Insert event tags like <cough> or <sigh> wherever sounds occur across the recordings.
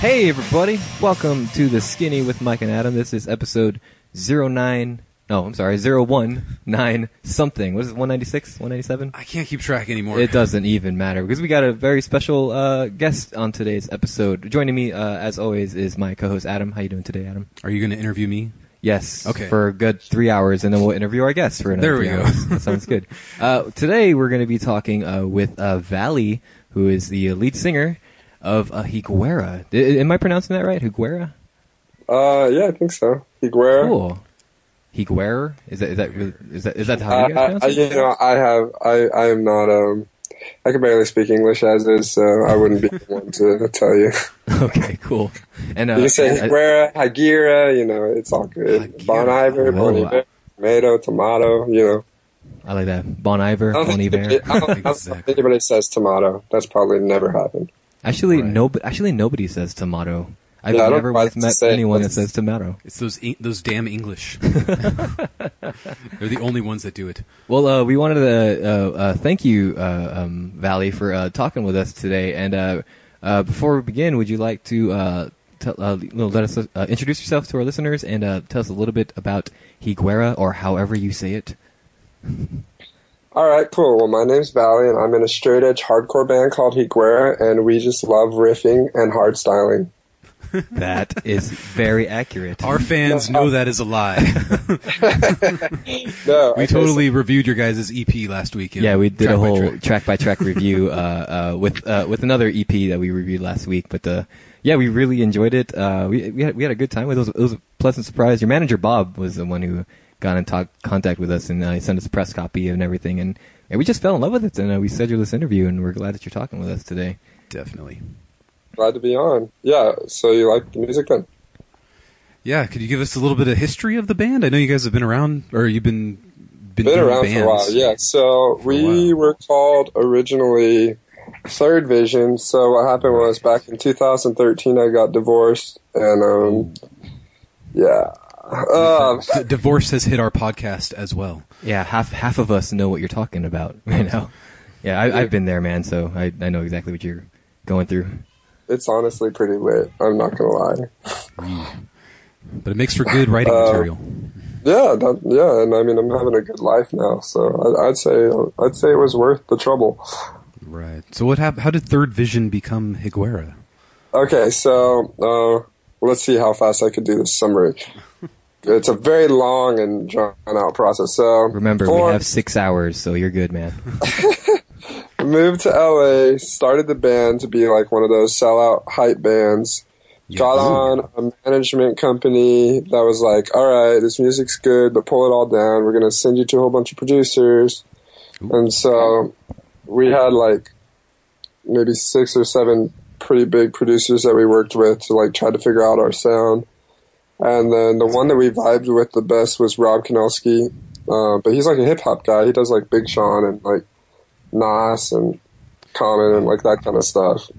Hey everybody, welcome to the Skinny with Mike and Adam. This is episode 09, no, I'm sorry, 019 something. What is it, 196, 197? I can't keep track anymore. It doesn't even matter because we got a very special uh, guest on today's episode. Joining me, uh, as always, is my co-host Adam. How you doing today, Adam? Are you going to interview me? Yes. Okay. For a good three hours, and then we'll interview our guests for another There we three go. hours. That sounds good. <laughs> Uh, today we're going to be talking uh, with uh, Valley, who is the lead singer of uh, Higuera. I- am I pronouncing that right? Higuera? Uh, yeah, I think so. Higuera. Cool. Higuera? Is that is that really, is that is that how I, you guys I, pronounce I, it? you know, I have, I, I am not, um, I can barely speak English as is, so I wouldn't be the one to tell you. <laughs> Okay, cool. And uh, You can say I- Higuera, Hagira, you know, it's all good. Bon Iver, Bon Iver, tomato, tomato, you know. I like that. Bon Iver, I don't, Bon think Iver. I don't, I don't <laughs> Exactly. think anybody says tomato. That's probably never happened. Actually, Right. no. Actually, nobody says tomato. I've Yeah, never know why met say it, anyone that says tomato. It's those Eng- those damn English. <laughs> They're the only ones that do it. Well, uh, we wanted to uh, uh, thank you, uh, um, Valley, for uh, talking with us today. And uh, uh, before we begin, would you like to uh, tell, uh, let us uh, introduce yourself to our listeners and uh, tell us a little bit about Higuera, or however you say it? <laughs> All right, cool. Well, my name's Valley, and I'm in a straight edge hardcore band called Higuera, and we just love riffing and hard styling. <laughs> That is very accurate. Our fans No, know uh, that is a lie. <laughs> No, we okay, totally reviewed your guys' EP last week. yeah, we did track a by whole track. track by track review uh, uh, with uh, with another EP that we reviewed last week. But uh, yeah, we really enjoyed it. Uh, we we had, we had a good time with it. It was, it was a pleasant surprise. Your manager Bob was the one who got in talk, contact with us and uh, he sent us a press copy and everything. And, and we just fell in love with it. And uh, we scheduled this interview, and we're glad that you're talking with us today. Definitely. Glad to be on. Yeah, so you like the music then? Yeah, could you give us a little bit of history of the band? I know you guys have been around, or you've been been, Been around bands. for a while, yeah. So we were called originally Third Vision. So what happened was back in 2013, I got divorced, and um, yeah. Uh, <laughs> D- divorce has hit our podcast as well. Yeah, half half of us know what you're talking about <laughs> right now. Yeah, I, I've been there, man. So I, I know exactly what you're going through. it's honestly pretty lit. I'm not gonna lie. <sighs> But it makes for good writing Uh, material. Yeah, that, yeah, and I mean I'm having a good life now, so I, I'd say I'd say it was worth the trouble. Right. So what happened? How did Third Vision become Higuera? Okay, so uh, let's see how fast I could do this summary. <laughs> It's a very long and drawn out process. So Remember, we have six hours, so you're good, man. <laughs> moved to LA, started the band to be like one of those sellout hype bands. Got on a management company that was like, all right, this music's good, but pull it all down. We're going to send you to a whole bunch of producers. And so we had like maybe six or seven pretty big producers that we worked with to like try to figure out our sound. And then the one that we vibed with the best was Rob Kanelski. Uh, but he's like a hip hop guy. He does like Big Sean and like Nas and Common and like that kind of stuff.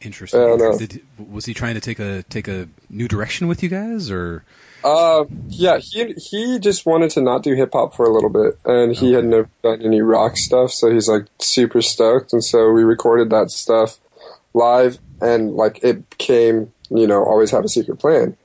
Interesting. Yeah, no. Did, was he trying to take a take a new direction with you guys, or Uh, yeah, he he just wanted to not do hip hop for a little bit, and he had never done any rock stuff, so he's like super stoked, and so we recorded that stuff live, and like it came, you know, always have a secret plan.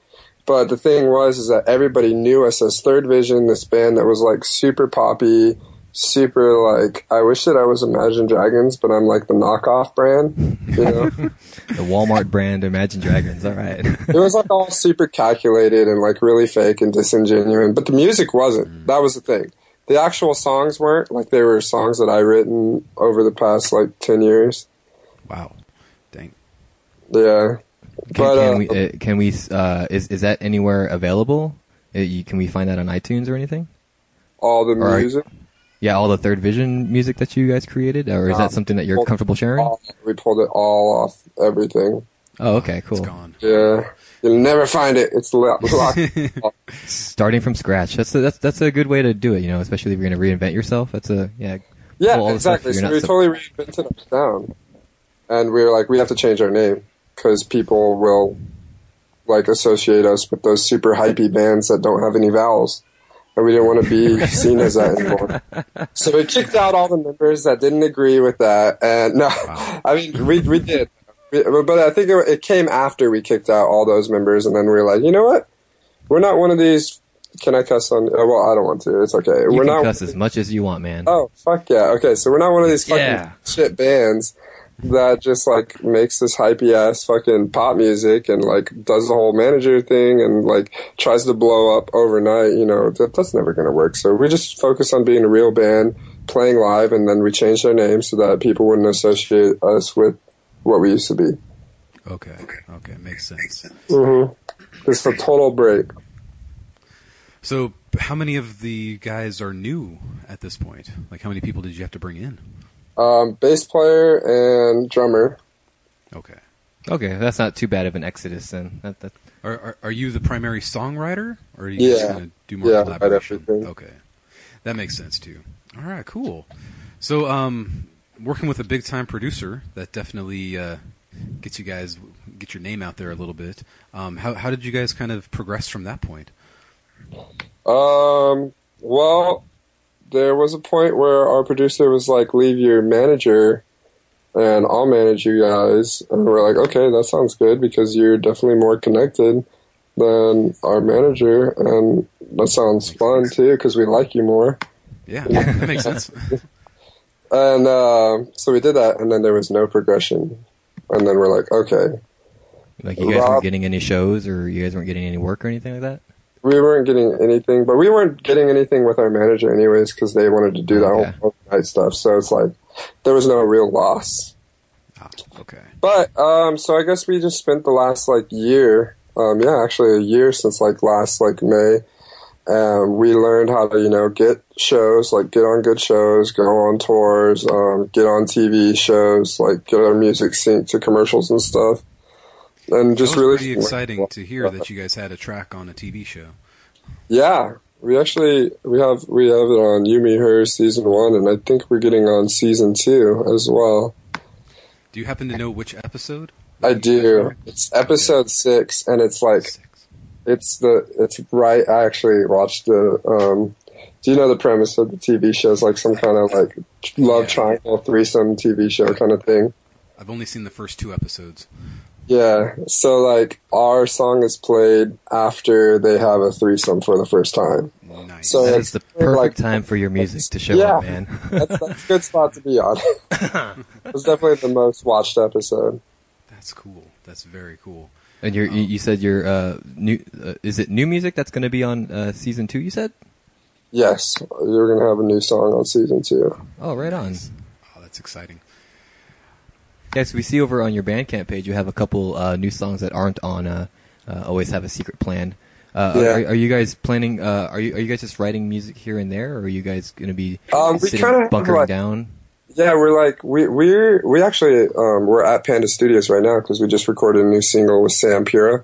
But the thing was, is that everybody knew us as Third Vision, this band that was like super poppy, super like. I wish that I was Imagine Dragons, but I'm like the knockoff brand, you know. <laughs> The Walmart brand Imagine Dragons. All right. it was like all super calculated and like really fake and disingenuous, but the music wasn't. Mm. That was the thing. The actual songs weren't like they were songs that I written over the past like ten years. wow, dang, Yeah, Can, but can uh, we? Uh, can we? Uh, is is that anywhere available? Uh, you, can we find that on iTunes or anything? all the Alright. music, Yeah, all the Third Vision music that you guys created, or is Um, that something that you're well, comfortable sharing? all, we pulled it all off everything. Oh, okay, it's cool. gone. Yeah, you'll never find it. It's locked. <laughs> Starting from scratch. That's a, that's that's a good way to do it. You know, especially if you're going to reinvent yourself. That's a yeah. yeah, pull all the stuff exactly. you're So we sup- totally reinvented our sound, and we were like, we have to change our name because people will like associate us with those super hypey bands that don't have any vowels. And we didn't want to be <laughs> seen as that anymore. So we kicked out all the members that didn't agree with that. And no, <laughs> I mean, we, we did. But I think it, it came after we kicked out all those members, and then we were like, you know what? We're not one of these. Can I cuss on? oh, Well, I don't want to. It's okay. You we're can not. cuss as much as you want, man. Oh fuck yeah! Okay, so we're not one of these fucking Yeah. shit bands that just like makes this hypey ass fucking pop music and like does the whole manager thing and like tries to blow up overnight. You know that, that's never gonna work. So we just focus on being a real band, playing live, and then we changed our name so that people wouldn't associate us with what we used to be. Okay. Okay. Makes sense. Mm-hmm. It's a total break. So, how many of the guys are new at this point? Like, how many people did you have to bring in? Um, bass player and drummer. Okay. Okay, that's not too bad of an exodus then. That, that, Are, are, are you the primary songwriter, or are you just going to do more Yeah, write collaboration? everything. Okay, that makes sense too. All right, cool. So, um, working with a big time producer that definitely uh, gets you guys get your name out there a little bit. Um, how how did you guys kind of progress from that point? Um, well, there was a point where our producer was like, leave your manager and I'll manage you guys. And we're like, okay, that sounds good because you're definitely more connected than our manager. And that sounds fun too because we like you more. Yeah, <laughs> that makes sense. <laughs> And uh, so we did that, and then there was no progression. And then we're like, okay, like you guys Rob- weren't getting any shows, or you guys weren't getting any work or anything like that. We weren't getting anything, but we weren't getting anything with our manager anyways because they wanted to do that Okay. whole night stuff. So it's like there was no real loss. Ah, okay. But um, so I guess we just spent the last like year, um, yeah, actually a year since like last like May. Um, we learned how to you know get shows, like get on good shows, go on tours, um, get on TV shows, like get our music synced to commercials and stuff. And just really pretty exciting to hear that you guys had a track on a TV show. Yeah, we actually we have we have it on You Me Her season one, and I think we're getting on season two as well. Do you happen to know which episode? I do. It's episode six, and it's like Six. it's the it's right. I actually watched the. Um, do you know the premise of the TV show? It's like some kind of like love Yeah. triangle threesome TV show kind of thing. I've only seen the first two episodes. Yeah. So like our song is played after they have a threesome for the first time. Nice. So That it's is the like- perfect time for your music to show Yeah. up, man. That's, that's a good spot to be on. <laughs> it was definitely the most watched episode. That's cool. That's very cool. and you're, you, you said your uh, new uh, is it new music that's going to be on uh, season two? You said. Yes, you're gonna have a new song on season two. Oh, right on. Oh, that's exciting. Yes, we see over on your Bandcamp page you have a couple uh, new songs that aren't on uh, uh, Always Have a Secret Plan. Uh, Yeah. are, are you guys planning? Uh, are you are you guys just writing music here and there, or are you guys going to be Um, sitting bunkering like- down? Yeah, we're like we we're we actually um, we're at Panda Studios right now because we just recorded a new single with Sam Pura.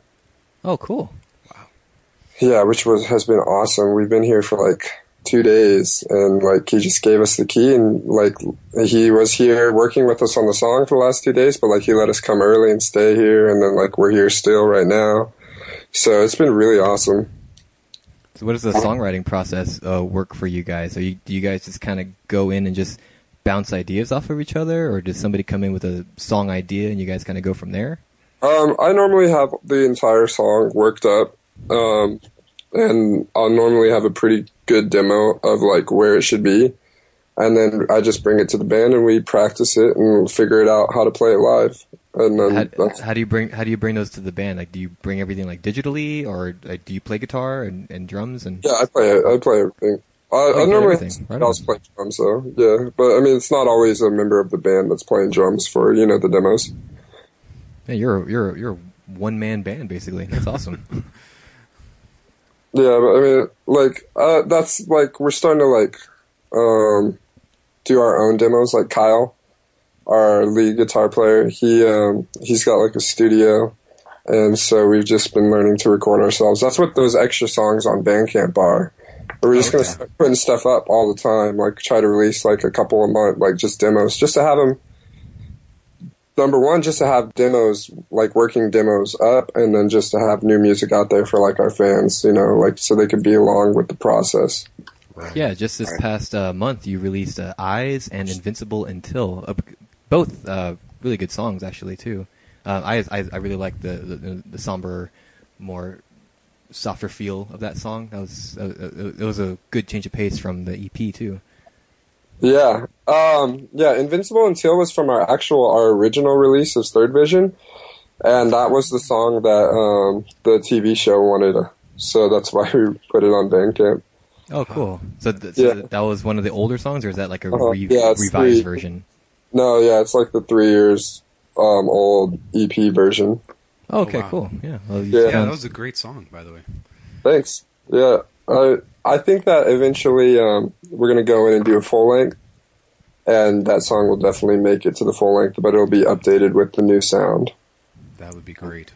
Oh, cool. Wow. Yeah, which was has been awesome. We've been here for like two days, and like he just gave us the key, and like he was here working with us on the song for the last two days, but like he let us come early and stay here, and then like we're here still right now. So it's been really awesome. So, what does the songwriting process uh, work for you guys? Are you do you guys just kind of go in and just bounce ideas off of each other, or does somebody come in with a song idea and you guys kind of go from there? Um, I normally have the entire song worked up, um, and I'll normally have a pretty good demo of like where it should be, and then I just bring it to the band and we practice it and figure it out how to play it live. And then How, how do you bring how do you bring those to the band? Like, do you bring everything like digitally, or like, do you play guitar and, and drums and? yeah, I play I play everything. I, you I play normally everything. Right on. play drums though. Yeah, but I mean it's not always a member of the band that's playing drums for you know the demos. Yeah, you're you're a- you're a one man band basically. That's awesome. <laughs> Yeah, but I mean, like, uh, that's like we're starting to like um, do our own demos. Like Kyle, our lead guitar player, he um, he's got like a studio, and so we've just been learning to record ourselves. That's what those extra songs on Bandcamp are. We're just gonna start putting stuff up all the time. Like try to release like a couple a month, like just demos, just to have them. Number one, just to have demos, like working demos up, and then just to have new music out there for like our fans, you know, like so they could be along with the process. yeah, just this past uh, month you released uh, Eyes and Invincible Until, uh, both uh, really good songs actually too. Uh, I, I I really like the, the the somber, more softer feel of that song. That was uh, it was a good change of pace from the EP too. Yeah. Um, yeah, Invincible Until was from our actual, our original release of Third Vision. And that was the song that um, the TV show wanted. So that's why <laughs> we put it on Bandcamp. Oh, cool. So, th- so Yeah. that was one of the older songs, or is that like a Uh-huh. Yeah, it's revised three- version? No, yeah, it's like the three years um, old EP version. Oh, okay, wow. cool. Yeah. Well, Yeah. Yeah, that was a great song, by the way. Thanks. Yeah, I I think that eventually um, we're gonna go in and do a full length, and that song will definitely make it to the full length, but it'll be updated with the new sound. That would be great.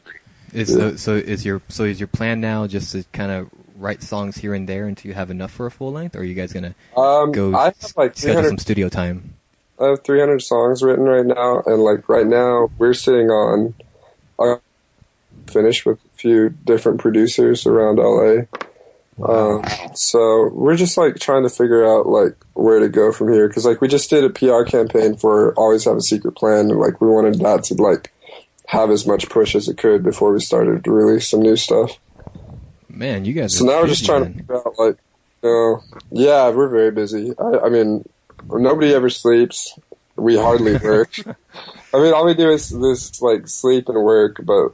Is Yeah. so, so is your so is your plan now just to kind of write songs here and there until you have enough for a full length, or are you guys gonna Um, go I have like schedule some studio time? I have 300 songs written right now, and like right now we're sitting on uh, finished with a few different producers around LA. Um, so we're just like trying to figure out like where to go from here because like we just did a PR campaign for always have a secret plan and like we wanted that to like have as much push as it could before we started to release some new stuff. Man, you guys. So now we're just trying man. to figure out, like, you know, yeah, we're very busy. I, I mean, nobody ever sleeps. We hardly <laughs> work. I mean, all we do is this, like, sleep and work, but,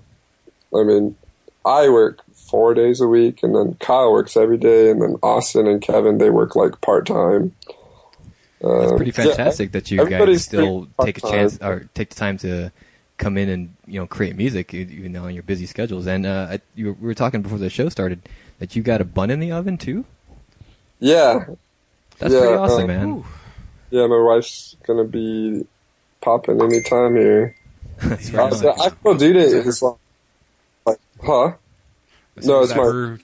I mean, I work four days a week, and then Kyle works every day, and then Austin and Kevin, they work, like, part-time. It's Um, pretty yeah, fantastic that you guys still take a chance or take the time to come in and you know create music even though on your busy schedules. And uh, I, you, we were talking before the show started that you got a bun in the oven too. Yeah, That's Yeah, pretty awesome, uh, man. Ooh. yeah, my wife's gonna be popping anytime here. <laughs> That's Uh, right the on. actual due date is like, like, <laughs> huh? No, it's that my- her-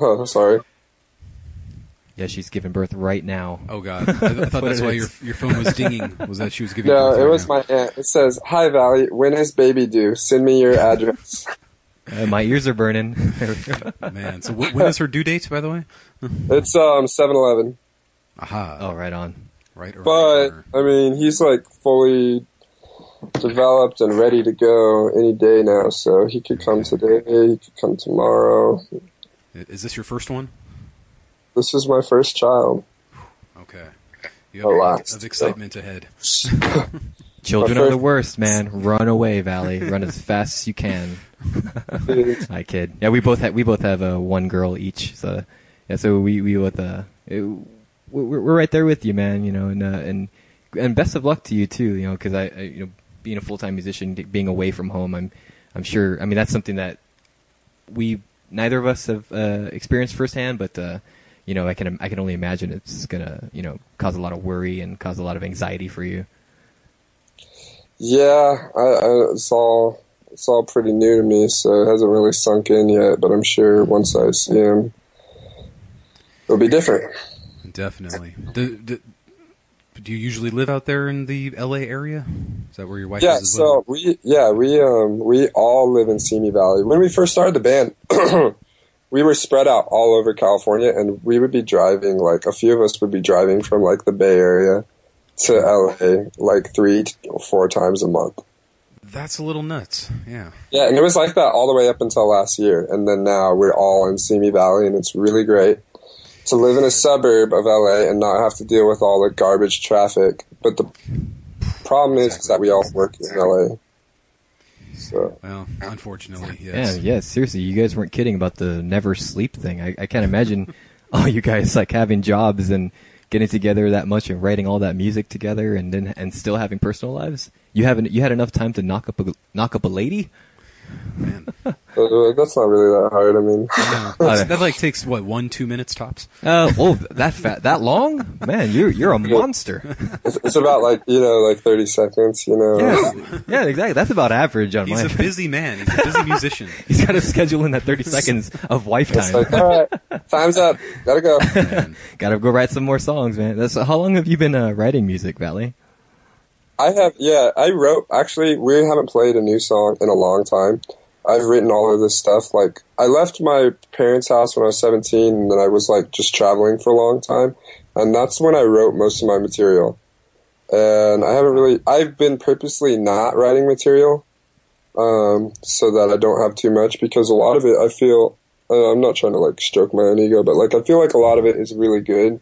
Oh, sorry. Yeah, she's giving birth right now. Oh god, I, <laughs> I thought what that's why your your phone was dinging. Was that she was giving? No, birth it right was now. my aunt. It says, "Hi Valley, when is baby due? Send me your address." <laughs> Uh, my ears are burning. man. So wh- when is her due date, by the way? it's um 7-Eleven. Aha. oh, right on. right. around But the corner. I mean, he's like fully developed and ready to go any day now. So he could come today. He could come tomorrow. is this your first one? This is my first child. Okay. You have a lot of excitement ahead. <laughs> Children My are the worst, man. Run away, Valley. Run as <laughs> fast as you can. <laughs> I kid. Yeah, we both have we both have uh, one girl each. So yeah, so we we both uh, it, we're, we're right there with you, man. You know, and uh, and and best of luck to you too. You know, because I, I you know being a full time musician, being away from home, I'm I'm sure. I mean, that's something that we neither of us have uh, experienced firsthand, but. Uh, you know, I can I can only imagine it's gonna you know cause a lot of worry and cause a lot of anxiety for you. Yeah, I, I, it's all it's all pretty new to me, so it hasn't really sunk in yet. But I'm sure once I see him, it'll be different. Definitely. Do, do, do you usually live out there in the LA area? Is that where your wife Yeah, is well? so we yeah we um we all live in Simi Valley. When we first started the band, <clears throat> we were spread out all over California, and we would be driving like a few of us would be driving from like the Bay Area to LA like three or four times a month. That's a little nuts. Yeah. Yeah, and it was like that all the way up until last year, and then now we're all in Simi Valley, and it's really great to live in a suburb of LA and not have to deal with all the garbage traffic. But the problem is, is that we all work in LA. So Well, unfortunately, Yeah, yeah, seriously, you guys weren't kidding about the never sleep thing. I, I can't imagine <laughs> all you guys like having jobs and getting together that much and writing all that music together and then and still having personal lives. You haven't you had enough time to knock up a knock up a lady? Man. That's not really that hard. I mean, <laughs> That's- that like takes what one two minutes tops. Uh, oh, that fat, that long? Man, you're you're a monster. <laughs> it's, it's about like you know, like thirty seconds. You know, Yeah, yeah, exactly. That's about average on He's mine. a busy man. He's a busy musician. <laughs> He's got to schedule in that 30 seconds of wife it's time. like all right, time's up, gotta go. Got to go write some more songs, man. That's how long have you been uh, writing music, Valley? I have, yeah, I wrote, actually, we haven't played a new song in a long time. I've written all of this stuff. Like, I left my parents' house when I was 17, and then I was, like, just traveling for a long time. And that's when I wrote most of my material. and I haven't really. I've been purposely not writing material, um, so that I don't have too much because a lot of it I feel. Uh, I'm not trying to like stroke my own ego, but like I feel like a lot of it is really good,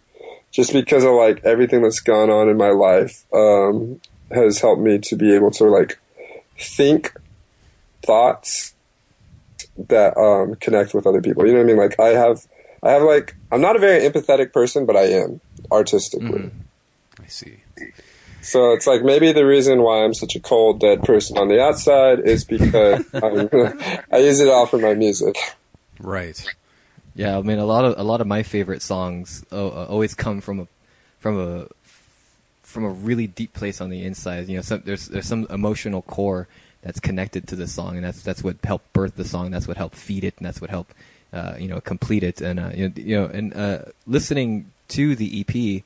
just because of like everything that's gone on in my life um, has helped me to be able to like think thoughts that um, connect with other people. You know what I mean? Like I have, I have like I'm not a very empathetic person, but I am artistically. Mm-hmm. I see. So it's like maybe the reason why I'm such a cold, dead person on the outside is because <laughs> <laughs> I use it all for my music. Right. Yeah, I mean a lot of a lot of my favorite songs uh, uh, always come from a from a from a really deep place on the inside. You know, some, there's there's some emotional core that's connected to the song, and that's that's what helped birth the song. That's what helped feed it, and that's what helped uh, you know complete it. And uh, you know, you know and uh, listening to the EP,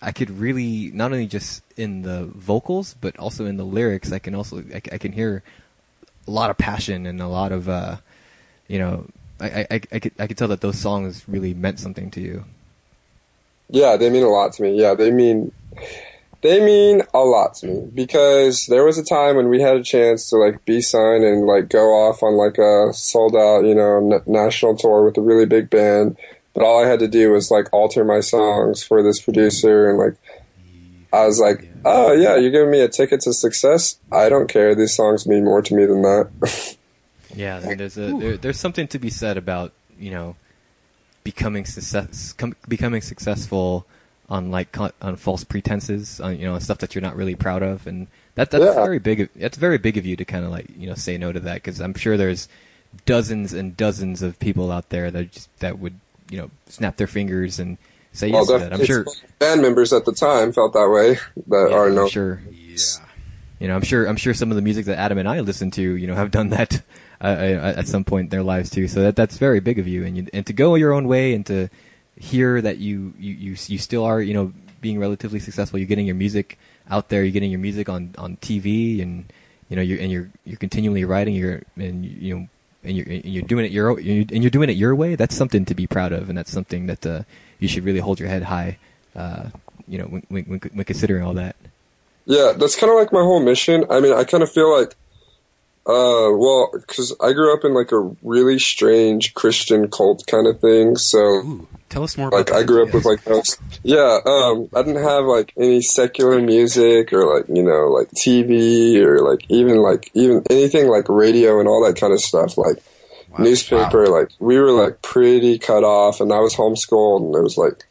I could really not only just in the vocals, but also in the lyrics. I can also I, I can hear a lot of passion and a lot of uh, you know I, I, I, could, I could tell that those songs really meant something to you. Yeah, they mean a lot to me. Yeah, they mean they mean a lot to me because there was a time when we had a chance to like be signed and like go off on like a sold out, you know, n- national tour with a really big band. But all I had to do was like alter my songs for this producer and like I was like, oh yeah, you're giving me a ticket to success. I don't care. These songs mean more to me than that. <laughs> Yeah, there's a there, there's something to be said about you know becoming success com- becoming successful on like on false pretenses on you know stuff that you're not really proud of and that that's yeah. very big of, that's very big of you to kind of like you know say no to that because I'm sure there's dozens and dozens of people out there that just that would you know snap their fingers and say well, yes to that. I'm sure band members at the time felt that way that yeah, are no sure yeah. You know, I'm sure I'm sure some of the music that Adam and I listen to, you know, have done that <laughs> uh, uh, at some point in their lives too. So that that's very big of you, and you, and to go your own way and to hear that you, you you you still are, you know, being relatively successful. You're getting your music out there. You're getting your music on on TV, and you know, you're and you're you're continually writing. You're and you know, and you're and you're doing it your and you're doing it your way. That's something to be proud of, and that's something that uh, you should really hold your head high. Uh, you know, when, when, when considering all that. Yeah, that's kind of like my whole mission. I mean, I kind of feel like uh, well, because I grew up in like a really strange Christian cult kind of thing. So, Ooh, tell us more. Like, I grew up with like, yeah. Um, I didn't have like any secular music or like you know like TV or like even like even anything like radio and all that kind of stuff. Like wow. newspaper. Wow. Like we were like pretty cut off, and I was homeschooled, and it was like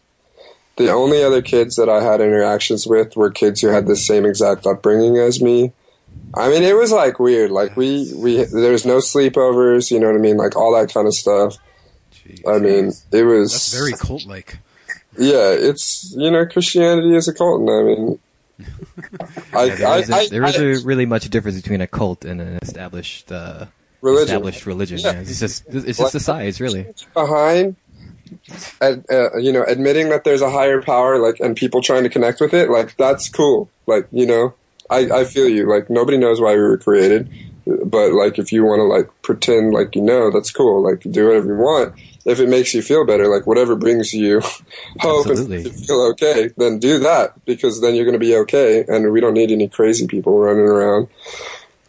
the only other kids that I had interactions with were kids who had the same exact upbringing as me. I mean, it was like weird. Like we we there was no sleepovers. You know what I mean? Like all that kind of stuff. Jeez. I mean, it was That's very cult like. Yeah, it's you know Christianity is a cult, and I mean, <laughs> I, yeah, there is, I, a, there is a really much difference between a cult and an established uh, religion. Established religion. Yeah. yeah. it's just it's just the size, really. Behind, uh, you know, admitting that there's a higher power, like, and people trying to connect with it, like that's cool. Like you know, I, I feel you. Like nobody knows why we were created, but like if you want to like pretend like you know, that's cool. Like do whatever you want. If it makes you feel better, like whatever brings you <laughs> hope Absolutely. and feel okay, then do that because then you're going to be okay. And we don't need any crazy people running around.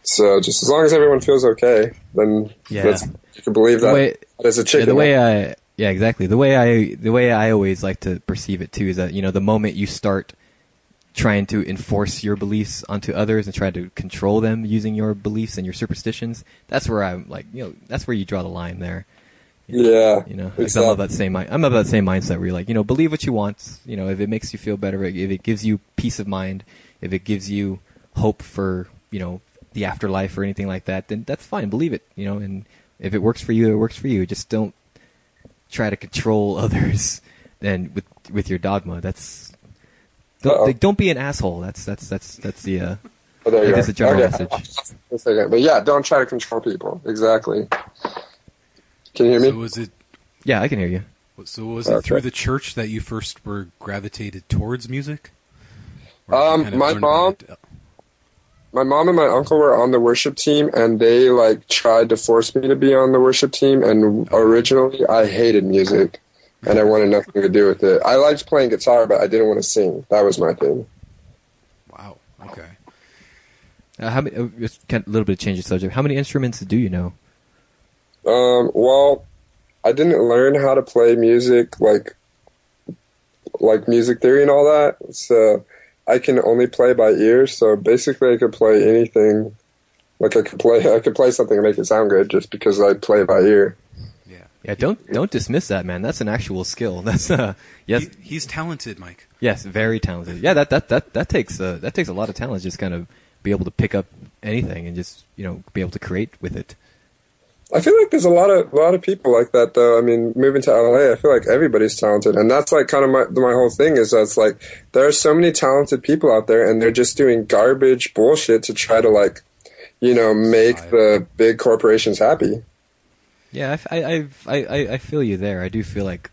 So just as long as everyone feels okay, then yeah. you can believe that way, as a chicken. Yeah, the way I yeah exactly the way I the way I always like to perceive it too is that you know the moment you start trying to enforce your beliefs onto others and try to control them using your beliefs and your superstitions. That's where I'm like, you know, that's where you draw the line there. You know, yeah, you know, exactly. I'm of that same. I'm of that same mindset where you're like, you know, believe what you want. You know, if it makes you feel better, if it gives you peace of mind, if it gives you hope for, you know, the afterlife or anything like that, then that's fine. Believe it. You know, and if it works for you, it works for you. Just don't try to control <laughs> others. And with with your dogma, that's don't, don't be an asshole. That's that's that's that's the. Uh, oh, there you go. the general okay. message. <laughs> But yeah, don't try to control people. Exactly. Can you hear me? So was it? Yeah, I can hear you. So was it through the church that you first were gravitated towards music? Um, my mom, my mom and my uncle were on the worship team, and they like tried to force me to be on the worship team. And originally, I hated music and I wanted nothing to do with it. I liked playing guitar, but I didn't want to sing. That was my thing. Wow. Uh, how many? Uh, just kind of a little bit of change of subject. How many instruments do you know? Um, well, I didn't learn how to play music like like music theory and all that. So I can only play by ear. So basically, I could play anything. Like I could play, <laughs> I could play something and make it sound good just because I play by ear. Yeah. Yeah, don't don't dismiss that, man. That's an actual skill. <laughs> That's uh, yes, He, he's talented, Mike. yes, very talented. Yeah, that that that that takes uh, that takes a lot of talent. Just kind of be able to pick up anything and just you know be able to create with it. I feel like there's a lot of a lot of people like that though. I mean, moving to LA, I feel like everybody's talented, and that's like kind of my my whole thing is that's like there are so many talented people out there, and they're just doing garbage bullshit to try to like, you know, make the big corporations happy. Yeah, I, I, I, I, feel you there. I do feel like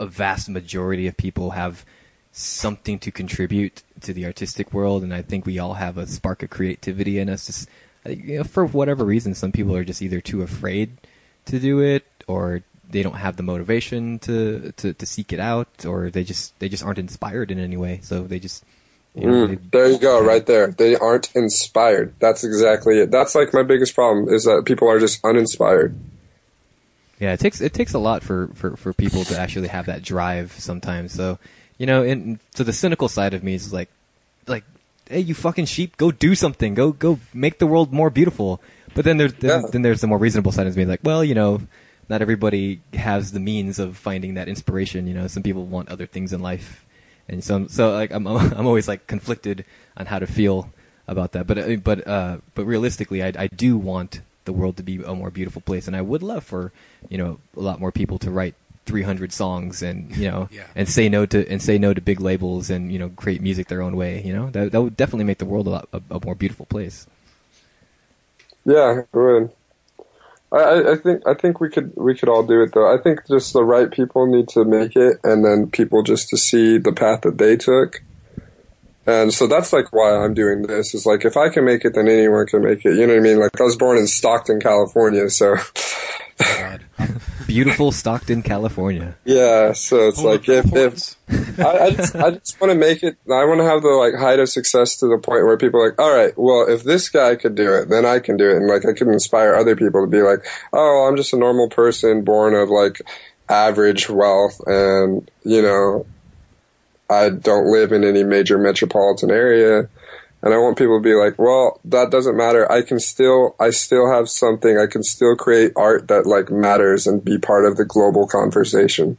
a vast majority of people have something to contribute to the artistic world, and I think we all have a spark of creativity in us. Just, you know, for whatever reason, some people are just either too afraid to do it, or they don't have the motivation to, to, to seek it out, or they just they just aren't inspired in any way. So they just you know, Mm, they- there you go, right there. They aren't inspired. That's exactly it. That's like my biggest problem is that people are just uninspired. Yeah, it takes it takes a lot for, for, for people to actually have that drive sometimes. So, you know, and so the cynical side of me is like, like, hey, you fucking sheep, go do something, go go make the world more beautiful. But then there's then, Yeah. then there's the more reasonable side of me, like, well, you know, not everybody has the means of finding that inspiration. You know, some people want other things in life, and so so like I'm <laughs> I'm always like conflicted on how to feel about that. But uh, but uh, but realistically, I I do want the world to be a more beautiful place, and I would love for you know a lot more people to write 300 songs and you know <laughs> Yeah. and say no to and say no to big labels and you know create music their own way. You know that that would definitely make the world a lot a, a more beautiful place. Yeah, it would. I, I, think I think we could we could all do it though. I think just the right people need to make it, and then people just to see the path that they took. And so that's like why I'm doing this. Is like if I can make it, then anyone can make it. You know what I mean? Like I was born in Stockton, California, so. <laughs> <laughs> Beautiful Stockton, California. yeah. So it's Home like if, if. <laughs> I, I just I just want to make it. I want to have the like height of success to the point where people are like, all right, well, if this guy could do it, then I can do it, and like I can inspire other people to be like, oh, I'm just a normal person born of like average wealth, and you know, I don't live in any major metropolitan area. And I want people to be like, well, that doesn't matter. I can still, I still have something. I can still create art that like matters and be part of the global conversation.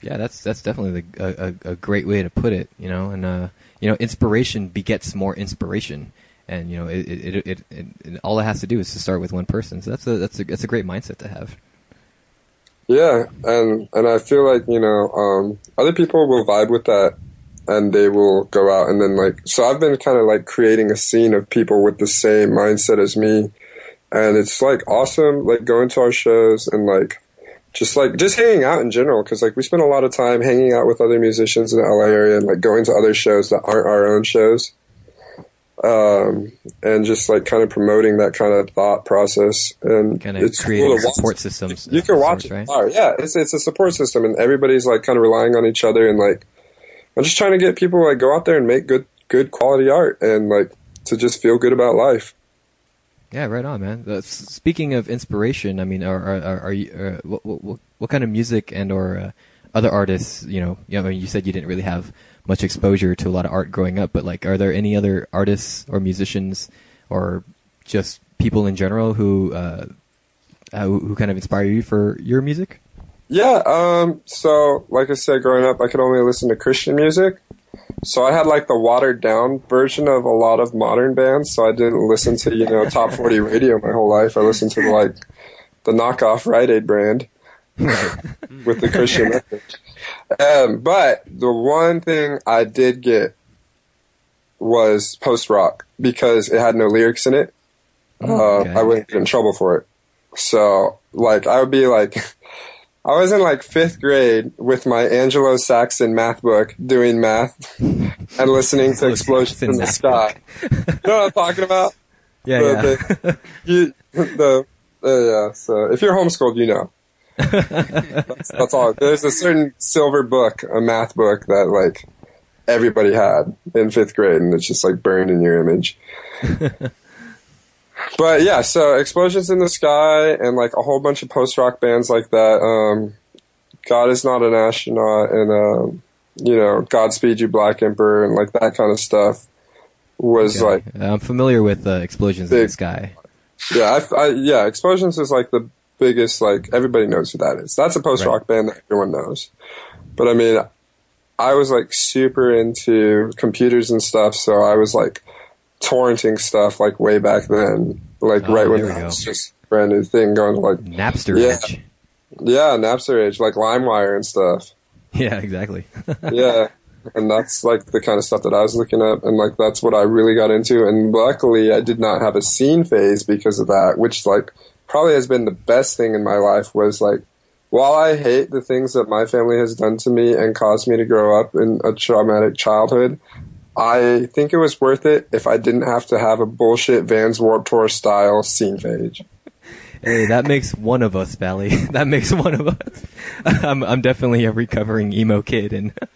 Yeah, that's that's definitely the, a, a, great way to put it. You know, and uh, you know, inspiration begets more inspiration, and you know, it it, it, it, it, it all it has to do is to start with one person. So that's a that's a that's a great mindset to have. Yeah, and and I feel like you know um, other people will vibe with that, and they will go out and then like so I've been kind of like creating a scene of people with the same mindset as me, and it's like awesome like going to our shows and like just like just hanging out in general because like we spend a lot of time hanging out with other musicians in the LA area and like going to other shows that aren't our own shows. Um, and just like kind of promoting that kind of thought process and Kind of it's creating cool support systems. you can watch it right? Yeah, it's it's a support system, and everybody's like kind of relying on each other, and like I'm just trying to get people like go out there and make good good quality art, and like to just feel good about life. Yeah, right on, man. Uh, speaking of inspiration, I mean, are are, are, you uh, what, what what kind of music and or uh, other artists? You know, you know, I mean, you said you didn't really have much exposure to a lot of art growing up, but like, are there any other artists or musicians or just people in general who uh, uh, who, who kind of inspire you for your music? Yeah. Um. So, like I said, growing up, I could only listen to Christian music. So I had like the watered down version of a lot of modern bands. So I didn't listen to you know top forty <laughs> radio my whole life. I listened to like the knockoff Rite Aid brand <laughs> with the Christian message. Um, but the one thing I did get was post rock because it had no lyrics in it. Uh, okay. I wouldn't get in trouble for it. So, like, I would be like, <laughs> I was in like fifth grade with my Angelo Saxon math book doing math <laughs> and listening to explosions in the sky. you know what I'm talking about? <laughs> Yeah, the, yeah. The, you, the, uh, yeah. So if you're homeschooled, you know. that's, that's all. There's a certain silver book, a math book that like everybody had in fifth grade, and it's just like burned in your image. <laughs> but yeah, so explosions in the sky and like a whole bunch of post rock bands like that. Um, God is not an astronaut, and um, you know, Godspeed You Black Emperor, and like that kind of stuff was Okay. like I'm familiar with uh, explosions in the sky. yeah, I, I, yeah, Explosions is like the biggest, like, everybody knows who that is. That's a post rock band that everyone knows. But I mean, I was like super into computers and stuff, so I was like torrenting stuff like way back then, like Oh, right when that was just a brand new thing going like, Napster Yeah. age. yeah, Napster age, like LimeWire and stuff. <laughs> Yeah, exactly. <laughs> yeah. And that's like the kind of stuff that I was looking at, and like that's what I really got into. And luckily, I did not have a scene phase because of that, which like probably has been the best thing in my life. Was like, while I hate the things that my family has done to me and caused me to grow up in a traumatic childhood, I think it was worth it if I didn't have to have a bullshit Vans Warp Tour style scene phase. Hey, that makes one of us, Valley. <laughs> That makes one of us. <laughs> I'm I'm definitely a recovering emo kid, and <laughs>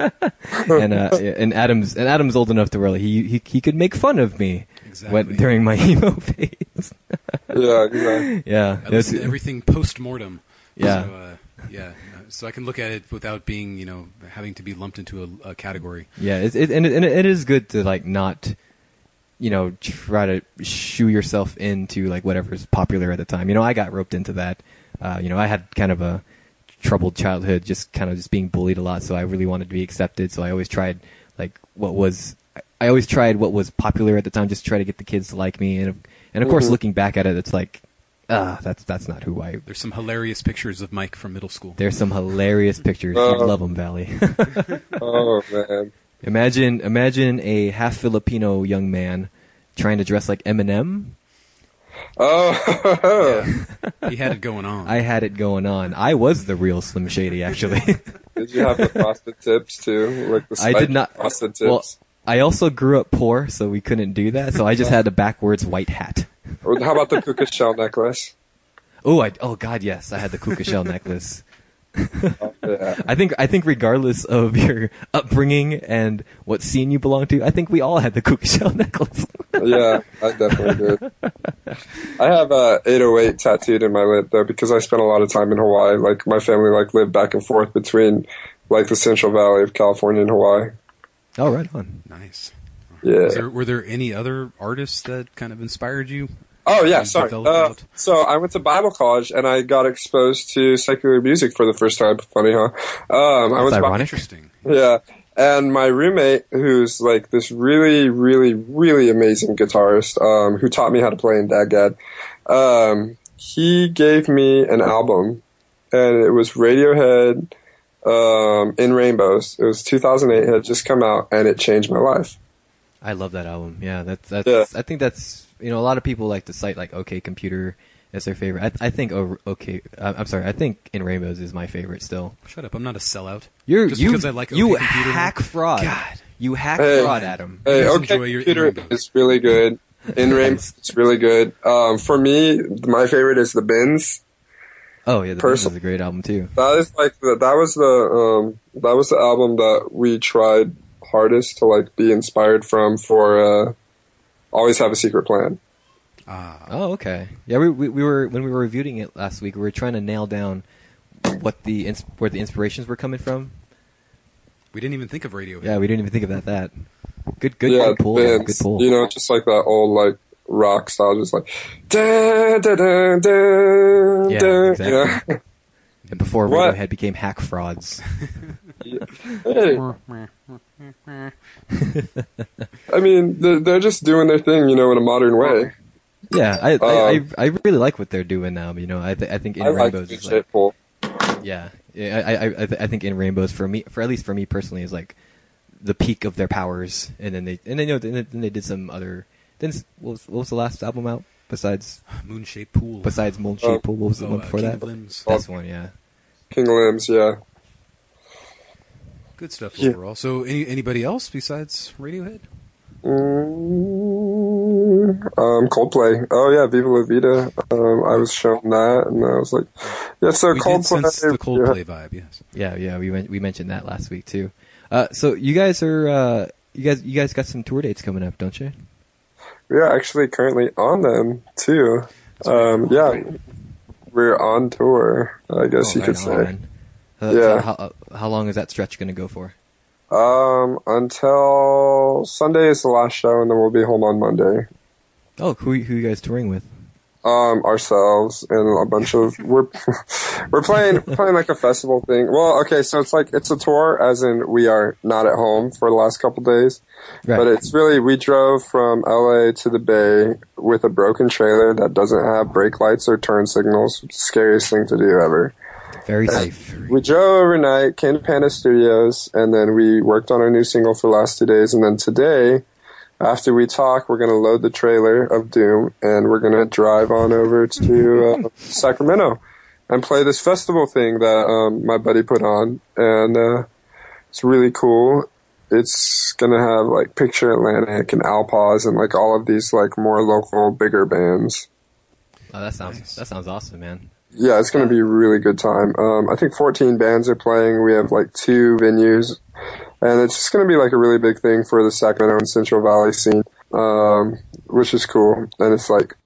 and uh, and Adam's and Adam's old enough to where he he he could make fun of me Exactly. when, during my emo phase. yeah, exactly. yeah, I listen to everything post mortem. Yeah. So, uh, yeah. So I can look at it without being, you know, having to be lumped into a, a category. yeah, it's, it, and it, and it is good to like not, you know, try to shoe yourself into like whatever's popular at the time. You know, I got roped into that. Uh, you know, I had kind of a troubled childhood, just kind of just being bullied a lot. So I really wanted to be accepted. So I always tried like what was. I always tried what was popular at the time, just to try to get the kids to like me. And and of course, Mhm. looking back at it, it's like, ah, that's that's not who I. There's some hilarious pictures of Mike from middle school. There's some hilarious pictures. Oh. You'd love them, Valley. <laughs> Oh man. Imagine, imagine a half Filipino young man trying to dress like Eminem. Oh. he had it going on. I had it going on. I was the real Slim Shady, actually. <laughs> Did you have the frosted tips too? Like the I did not. frosted tips. Well, I also grew up poor, so we couldn't do that. So I just had a backwards white hat. Or How about the puka shell necklace? Oh, I oh god, yes, I had the puka shell <laughs> necklace. Yeah. <laughs> I think I think regardless of your upbringing and what scene you belong to, I think we all had the puka shell <laughs> necklace. yeah, I definitely did. I have uh, 808 tattooed in my lip though because I spent a lot of time in Hawaii. Like my family like lived back and forth between like the Central Valley of California and Hawaii. oh, right on. nice. Yeah. There, were there any other artists that kind of inspired you? Oh yeah, sorry. Uh, so I went to Bible college and I got exposed to secular music for the first time. Funny, huh? Um, I went That's to Bi- ironic. Interesting. Yeah. And my roommate, who's like this really, really, really amazing guitarist, um, who taught me how to play in DADGAD, um, he gave me an album, and it was Radiohead, um, in Rainbows. It was 2008, it had just come out, and it changed my life. I love that album. Yeah, that's that's. Yeah. I think that's you know a lot of people like to cite like OK Computer as their favorite. I, I think oh, OK. Uh, I'm sorry. I think In Rainbows is my favorite still. Shut up! I'm not a sellout. You're Just you because I like you OK Computer. hack fraud. God. You hack Hey. fraud, Adam. Hey, Just okay, enjoy your computer In Rainbows. is really good. <laughs> In Rainbows it's really good. Um, for me, my favorite is the Bends. Oh yeah, the Beatles Person- is a great album too. That is like the, that was the um that was the album that we tried hardest to like be inspired from for uh always have a secret plan. Ah, Oh okay. Yeah, we, we we were when we were reviewing it last week. We were trying to nail down what the where the inspirations were coming from. we didn't even think of Radiohead. Yeah, we didn't even think about that. Good good yeah, good pull. the man. Bends. Good pull. You know, just like that old like rock style, just like da da da da Yeah, da. exactly. <laughs> And before What? Radiohead became hack frauds. <laughs> Yeah. Hey, <laughs> I mean, they're, they're just doing their thing, you know, in a modern way. Yeah, I, I, Um, I I really like what they're doing now. You know, I th- I think in I Rainbows the is like shape yeah, yeah. I I I, th- I think in Rainbows for me for at least for me personally is like the peak of their powers, and then they and then you know then, then they did some other. Then what was, what was the last album out besides Moonshaped Pool. besides Mold Oh. Pool? What was the Oh, one uh, before King that? of Limbs. That's one, yeah. King of Limbs, yeah. Good stuff Yeah. overall. So, any anybody else besides Radiohead? Mm, um, Coldplay. Oh yeah, Viva La Vida. Um, I was shown that, and I was like, yeah. So we Coldplay. did sense the Coldplay vibe. Yes. Yeah, yeah, we men- we mentioned that last week too. Uh, so you guys are uh, you guys you guys got some tour dates coming up, don't you? We are actually currently on them too. Um, yeah, we're on tour. I guess Oh, you could on, say. Uh, Yeah. so how, uh, how long is that stretch going to go for? Um, until Sunday is the last show, and then we'll be home on Monday. Oh, who who you guys touring with? Um, ourselves and a bunch of we're <laughs> we're playing playing like a festival thing. Well, okay, so it's like it's a tour, as in we are not at home for the last couple days, Right. but it's really we drove from LA to the Bay with a broken trailer that doesn't have brake lights or turn signals. Scariest thing to do ever. Very safe. We drove overnight, came to Panda Studios, and then we worked on our new single for the last two days. And then today, after we talk, we're going to load the trailer of Doom and we're going to drive on over to uh, <laughs> Sacramento and play this festival thing that um, my buddy put on. And uh, it's really cool. It's going to have like Picture Atlantic and Alpaz and like all of these like more local, bigger bands. Oh, that sounds Nice. that sounds awesome, man. Yeah, it's going to be a really good time. Um, I think 14 bands are playing. We have like two venues, and it's just going to be like a really big thing for the Sacramento and Central Valley scene, um, which is cool. And it's like,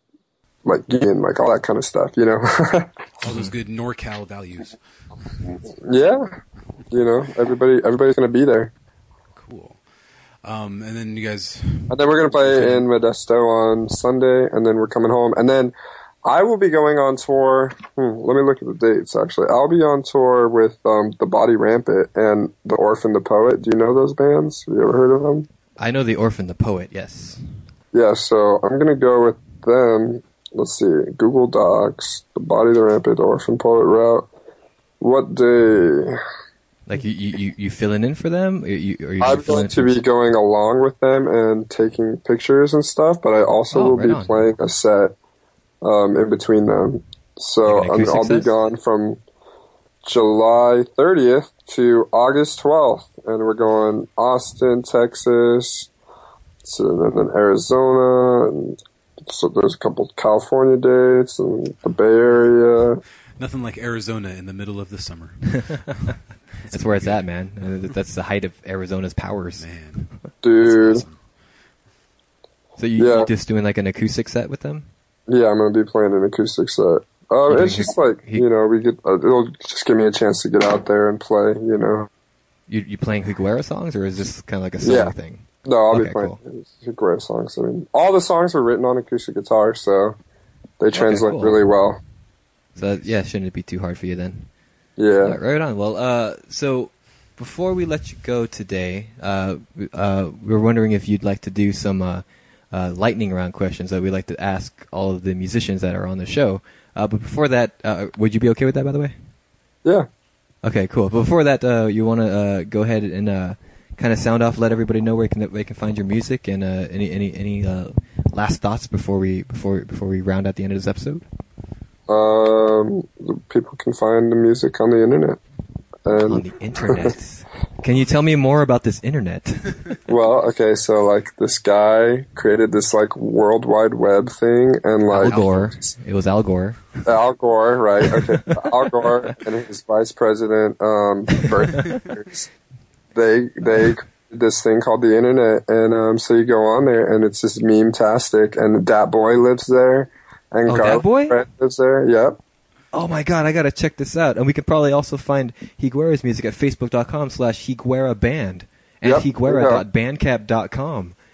like and like all that kind of stuff, you know. <laughs> All those good NorCal values. yeah, you know, everybody, everybody's going to be there. Cool. Um, and then you guys, And then we're going to play in Modesto on Sunday, and then we're coming home. And then I will be going on tour. Hmm, let me look at the dates, actually. I'll be on tour with um, The Body Rampant and The Orphan the Poet. Do you know those bands? Have you ever heard of them? I know the orphan, the poet. Yes. Yeah, so I'm going to go with them. Let's see. Google Docs, The Body, The Rampant, Orphan Poet route. What day? Like you you you, filling in for them? Or you, or you I'm going in to be going along with them and taking pictures and stuff, but I also Oh, will right be on. playing a set um, in between them. So I'm, I'll be gone from July 30th to August 12th, and we're going Austin, Texas, so then, then Arizona, and so there's a couple California dates and the Bay Area. nothing like Arizona in the middle of the summer. <laughs> That's where it's at, man. Uh, That's the height of Arizona's powers. Man, Dude, awesome. So you, Yeah. you just doing like an acoustic set with them? Yeah, I'm gonna be playing an acoustic set. Um, it's just like he- you know, we get uh, it'll just give me a chance to get out there and play. You know, You you playing Higuera songs, or is this kind of like a solo Yeah. thing? no, I'll Okay, be playing cool. great songs. I mean, all the songs were written on acoustic guitar, so they translate cool. really well. So yeah, shouldn't it be too hard for you then? Yeah, Right, right on. Well, uh, so before we let you go today, uh, uh, we were wondering if you'd like to do some uh, lightning round questions that we like to ask all of the musicians that are on the show. Uh, but before that, uh, would you be okay with that? By the way. yeah. Okay, cool. But before that, uh, you want to uh, go ahead and uh, kind of sound off, let everybody know where you can, they can find your music, and uh, any any any uh, last thoughts before we before before we round out the end of this episode. Um, people can find the music on the internet. And On the internet, <laughs> can you tell me more about this internet? <laughs> well, okay, so like this guy created this like World Wide Web thing, and like Al Gore. It was Al Gore. Al Gore, right? <laughs> Okay, Al Gore and his vice president, um, they they created this thing called the internet, and um, so you go on there, and it's just meme tastic, and that Boy lives there, and Oh, Dat Boy? Lives there. Yep. Oh my god, I gotta check this out. And we could probably also find Higuera's music at facebook.com slash Higuera Band and Yep, go.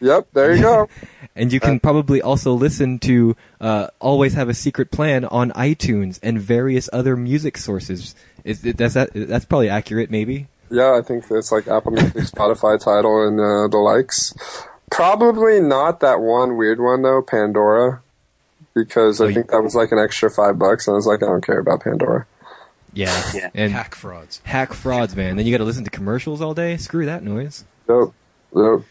Yep. There you go. <laughs> And you can probably also listen to uh, Always Have a Secret Plan on iTunes and various other music sources. Is, it- that's, that, that's probably accurate, maybe? Yeah, I think it's like Apple Music, Spotify Tidal, and uh, the likes. Probably not that one weird one though, Pandora, because I think that was like an extra five bucks, and I was like, I don't care about Pandora. Yeah. And hack frauds. hack frauds, man. Then you gotta listen to commercials all day? Screw that noise. Nope. Nope.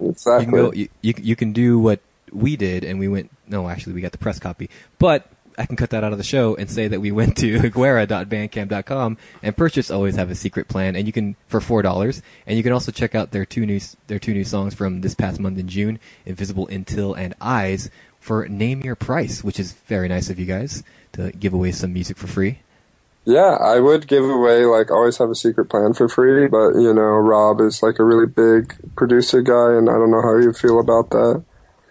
You Exactly. can go. You, you you can do what we did, and we went. No, actually, we got the press copy. But I can cut that out of the show and say that we went to <laughs> higuera.bandcamp.com and purchased "Always Have a Secret Plan," and you can for four dollars. And you can also check out their two new their two new songs from this past month in June, "Invisible Until" and "Eyes." For name your price, which is very nice of you guys to give away some music for free. Yeah, I would give away like always have a secret plan for free, but you know, Rob is like a really big producer guy, and I don't know how you feel about that.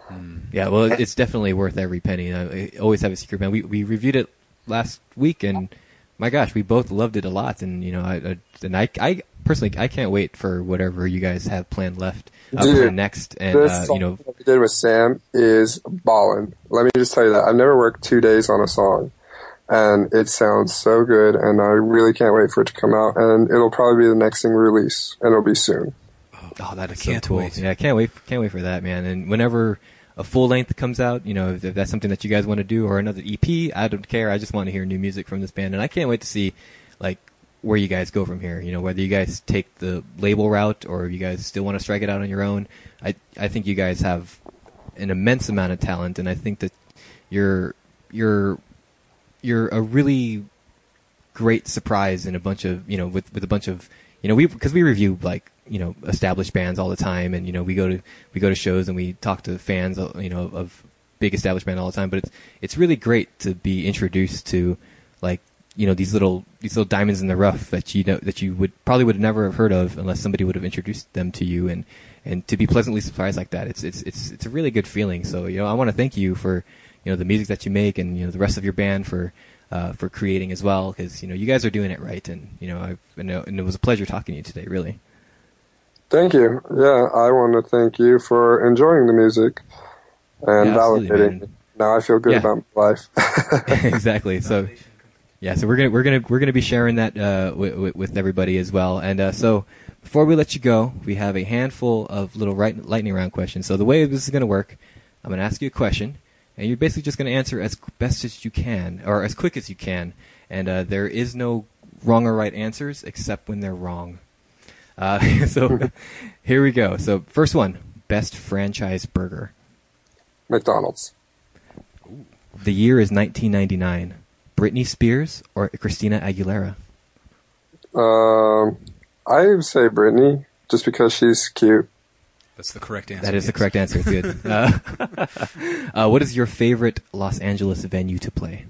Hmm. Yeah, well, it's definitely worth every penny. I, I always have a secret plan. We we reviewed it last week, and my gosh, we both loved it a lot. And you know, I, I and I, I personally, I can't wait for whatever you guys have planned left uh, for Dude, next. And this uh, song you know, that we did with Sam is ballin'. Let me just tell you that I've never worked two days on a song, and it sounds so good, and I really can't wait for it to come out. And it'll probably be the next thing we release, and it'll be soon. oh, that is I can't so cool. wait. Yeah, I can't wait. Can't wait for that, man. And whenever a full length comes out, you know, if, if that's something that you guys want to do, or another EP, I don't care. I just want to hear new music from this band, and I can't wait to see like where you guys go from here. You know, whether you guys take the label route or you guys still want to strike it out on your own. I I think you guys have an immense amount of talent, and I think that you're you're you're a really great surprise in a bunch of you know with with a bunch of you know we because we review like you know established bands all the time and you know we go to we go to shows and we talk to fans uh, you know of big established band all the time but it's it's really great to be introduced to like you know these little these little diamonds in the rough that you know that you would probably would never have heard of unless somebody would have introduced them to you and and to be pleasantly surprised like that it's it's it's it's a really good feeling so you know I want to thank you for you know the music that you make and you know the rest of your band for uh, for creating as well because you know you guys are doing it right and you know I've and, uh, it was a pleasure talking to you today really Thank you. Yeah, I want to thank you for enjoying the music and Yeah, validating man. it. Now I feel good Yeah. about my life. <laughs> <laughs> exactly. So, yeah. So we're gonna we're gonna we're gonna be sharing that uh, with, with everybody as well. And uh, so before we let you go, we have a handful of little right, lightning round questions. So the way this is gonna work, I'm gonna ask you a question, and you're basically just gonna answer as best as you can or as quick as you can. And uh, there is no wrong or right answers except when they're wrong. Uh, <laughs> so <laughs> here we go. So first one, best franchise burger. McDonald's. The year is 1999. Britney Spears or Christina Aguilera? Um, I would say Britney, just because she's cute. That's the correct answer. That is the correct answer. Good. <laughs> Uh, <laughs> uh, what is your favorite Los Angeles venue to play?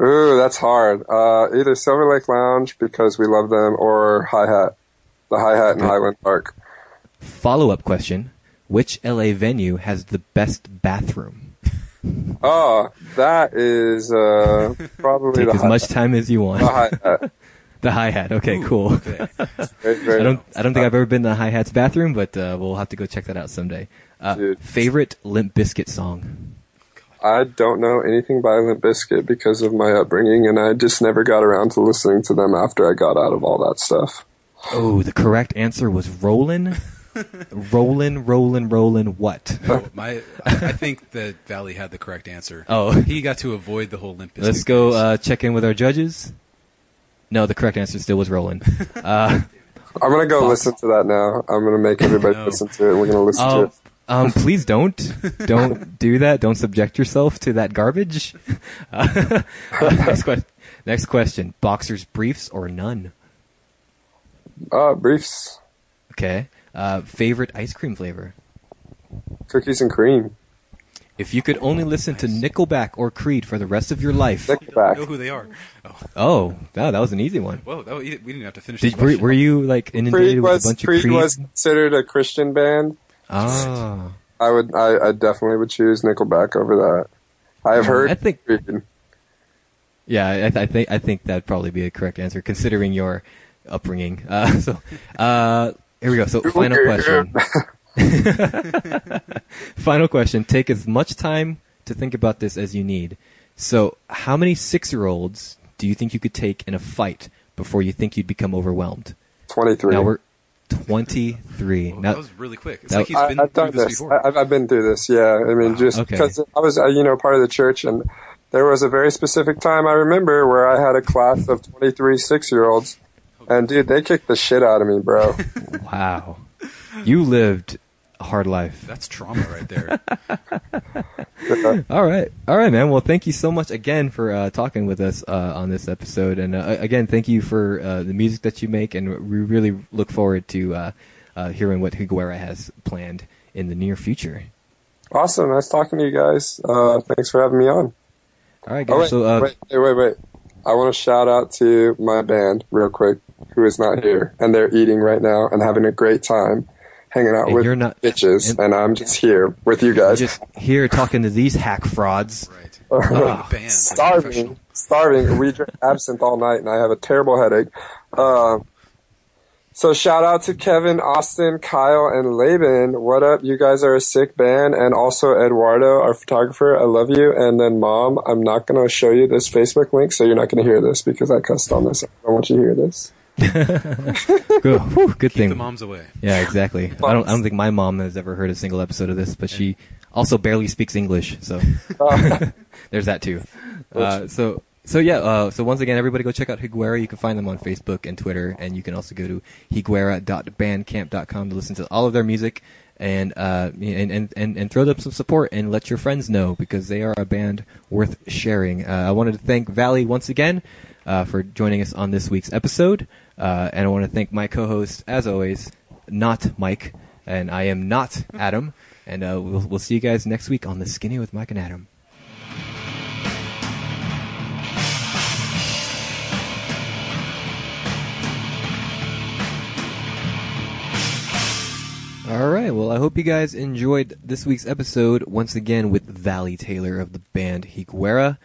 Ooh, that's hard. Uh, either Silver Lake Lounge because we love them, or Hi Hat, the Hi Hat in Okay. Highland Park. Follow up question: Which LA venue has the best bathroom? Oh, that is uh, <laughs> probably Take the as Hi much Hat. time as you want. The Hi Hat. <laughs> The hi hat. Okay, Ooh, cool. okay. <laughs> Very, very I don't. I don't think. I've ever been to the hi hat's bathroom, but uh, we'll have to go check that out someday. Uh, favorite Limp Bizkit song? I don't know anything by Limp Bizkit because of my upbringing, and I just never got around to listening to them after I got out of all that stuff. Oh, the correct answer was Rollin'. <laughs> Rollin', rollin', rollin'. What? Oh, my, I I think that Valley had the correct answer. Oh. he got to avoid the whole Limp Bizkit Let's go uh, check in with our judges. No, the correct answer still was Rollin'. <laughs> Uh, I'm gonna go Fox. listen to that now. I'm gonna make everybody No. listen to it. We're gonna listen to oh, it. um, please don't, don't do that. Don't subject yourself to that garbage. <laughs> Uh, next, que- next question: Boxers briefs or none? Uh, briefs, Okay. Uh, favorite ice cream flavor? cookies and cream, If you could only listen to Nickelback or Creed for the rest of your life. know who they are. Oh, Oh, wow, that was an easy one. whoa! That, was- we didn't have to finish. Did, the were, were you like inundated Creed with was a bunch of Creed Creed? was considered a Christian band. Ah. I would, I, I definitely would choose Nickelback over that. I have Yeah, heard. I think- Creed. Yeah, I, th- I think I think that'd probably be a correct answer considering your upbringing. Uh, <laughs> so, uh, here we go. So, final question. <laughs> final question. Take as much time to think about this as you need. So, how many six-year-olds do you think you could take in a fight before you think you'd become overwhelmed? Twenty-three. Now we're twenty-three. Whoa, now, that was really quick. It's that- like he's I, been I've through done this, this. before. I, I've, I've been through this. Yeah, I mean, Wow. just Okay. because I was, uh, you know, part of the church, and there was a very specific time I remember where I had a class of 23 six-year-olds, and dude, they kicked the shit out of me, bro. <laughs> wow, you lived a hard life. That's trauma right there. <laughs> All right, all right, man. Well, thank you so much again for uh, talking with us uh, on this episode, and uh, again, thank you for uh, the music that you make, and we really look forward to uh, uh, hearing what Higuera has planned in the near future. awesome, nice talking to you guys. Uh, thanks for having me on. All right, Oh guys. wait, so, uh, wait, wait, wait, wait. I want to shout out to my band real quick, who is not here, and they're eating right now and having a great time, hanging out And with you're not- bitches, and- and, I'm just here with you guys. Just here talking to these hack frauds. Right. Oh, band. starving, starving. We drink absinthe all night, and I have a terrible headache. Uh, so shout out to Kevin, Austin, Kyle, and Laban. What up? You guys are a sick band, and also Eduardo, our photographer. I love you. And then Mom, I'm not gonna show you this Facebook link, so you're not gonna hear this because I cussed on this. I don't want you to hear this. <laughs> Good, whew, good Keep thing. the moms away. Yeah, exactly. I don't. I don't think my mom has ever heard a single episode of this, but she also barely speaks English, so <laughs> <laughs> there's that too. Uh, so so yeah. Uh, so once again, everybody go check out Higuera. You can find them on Facebook and Twitter, and you can also go to higuera.bandcamp.com to listen to all of their music and uh and, and and and throw them some support and let your friends know because they are a band worth sharing. Uh, I wanted to thank Valley once again uh, for joining us on this week's episode, uh, and I want to thank my co-host as always, not Mike, and I am not Adam. And uh, we'll we'll see you guys next week on the Skinny with Mike and Adam. All right. Well, I hope you guys enjoyed this week's episode once again with Valley Taylor of the band Higuera.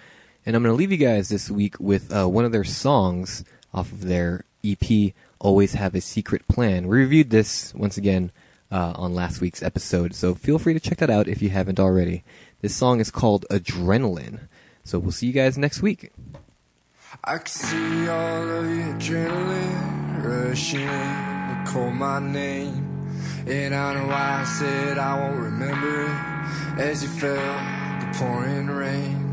And I'm going to leave you guys this week with uh, one of their songs off of their EP, Always Have a Secret Plan. We reviewed this once again uh, on last week's episode, so feel free to check that out if you haven't already. This song is called Adrenaline. So we'll see you guys next week. I can see all of your adrenaline rushing in call my name. And I know why I said I won't remember it as you felt the pouring rain.